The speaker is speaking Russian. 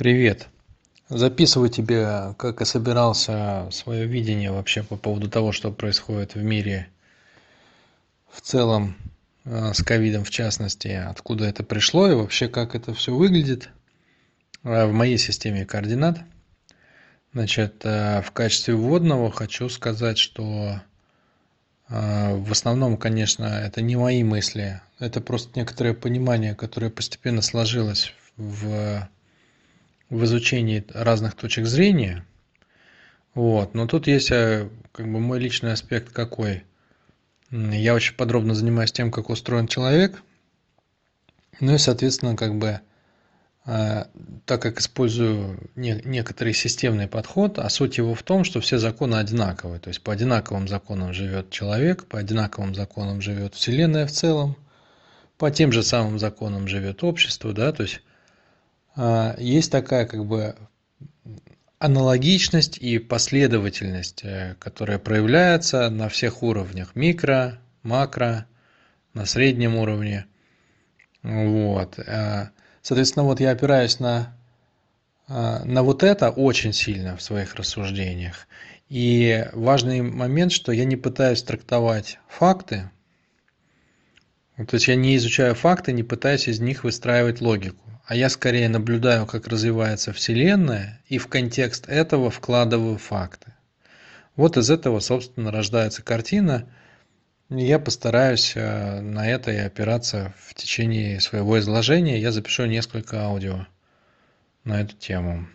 Привет. Записываю тебе, как и собирался, свое видение вообще по поводу того, что происходит в мире в целом, э, с ковидом в частности, откуда это пришло и вообще как это все выглядит э, в моей системе координат. Значит, э, в качестве вводного хочу сказать, что в основном, конечно, это не мои мысли, это просто некоторое понимание, которое постепенно сложилось в в изучении разных точек зрения. Вот. Но тут есть э, как бы мой личный аспект какой. Я очень подробно занимаюсь тем, как устроен человек. Ну и, соответственно, как бы э, так как использую не, некоторый системный подход, а суть его в том, что все законы одинаковые. То есть по одинаковым законам живет человек, по одинаковым законам живет Вселенная в целом, по тем же самым законам живет общество, да, то есть есть такая как бы аналогичность и последовательность, э, которая проявляется на всех уровнях микро, макро, на среднем уровне. Вот. А, соответственно, вот я опираюсь на, а, на вот это очень сильно в своих рассуждениях. И важный момент, что я не пытаюсь трактовать факты, то есть я не изучаю факты, не пытаюсь из них выстраивать логику а я скорее наблюдаю, как развивается Вселенная, и в контекст этого вкладываю факты. Вот из этого, собственно, рождается картина, и я постараюсь э, на это и опираться в течение своего изложения. Я запишу несколько аудио на эту тему.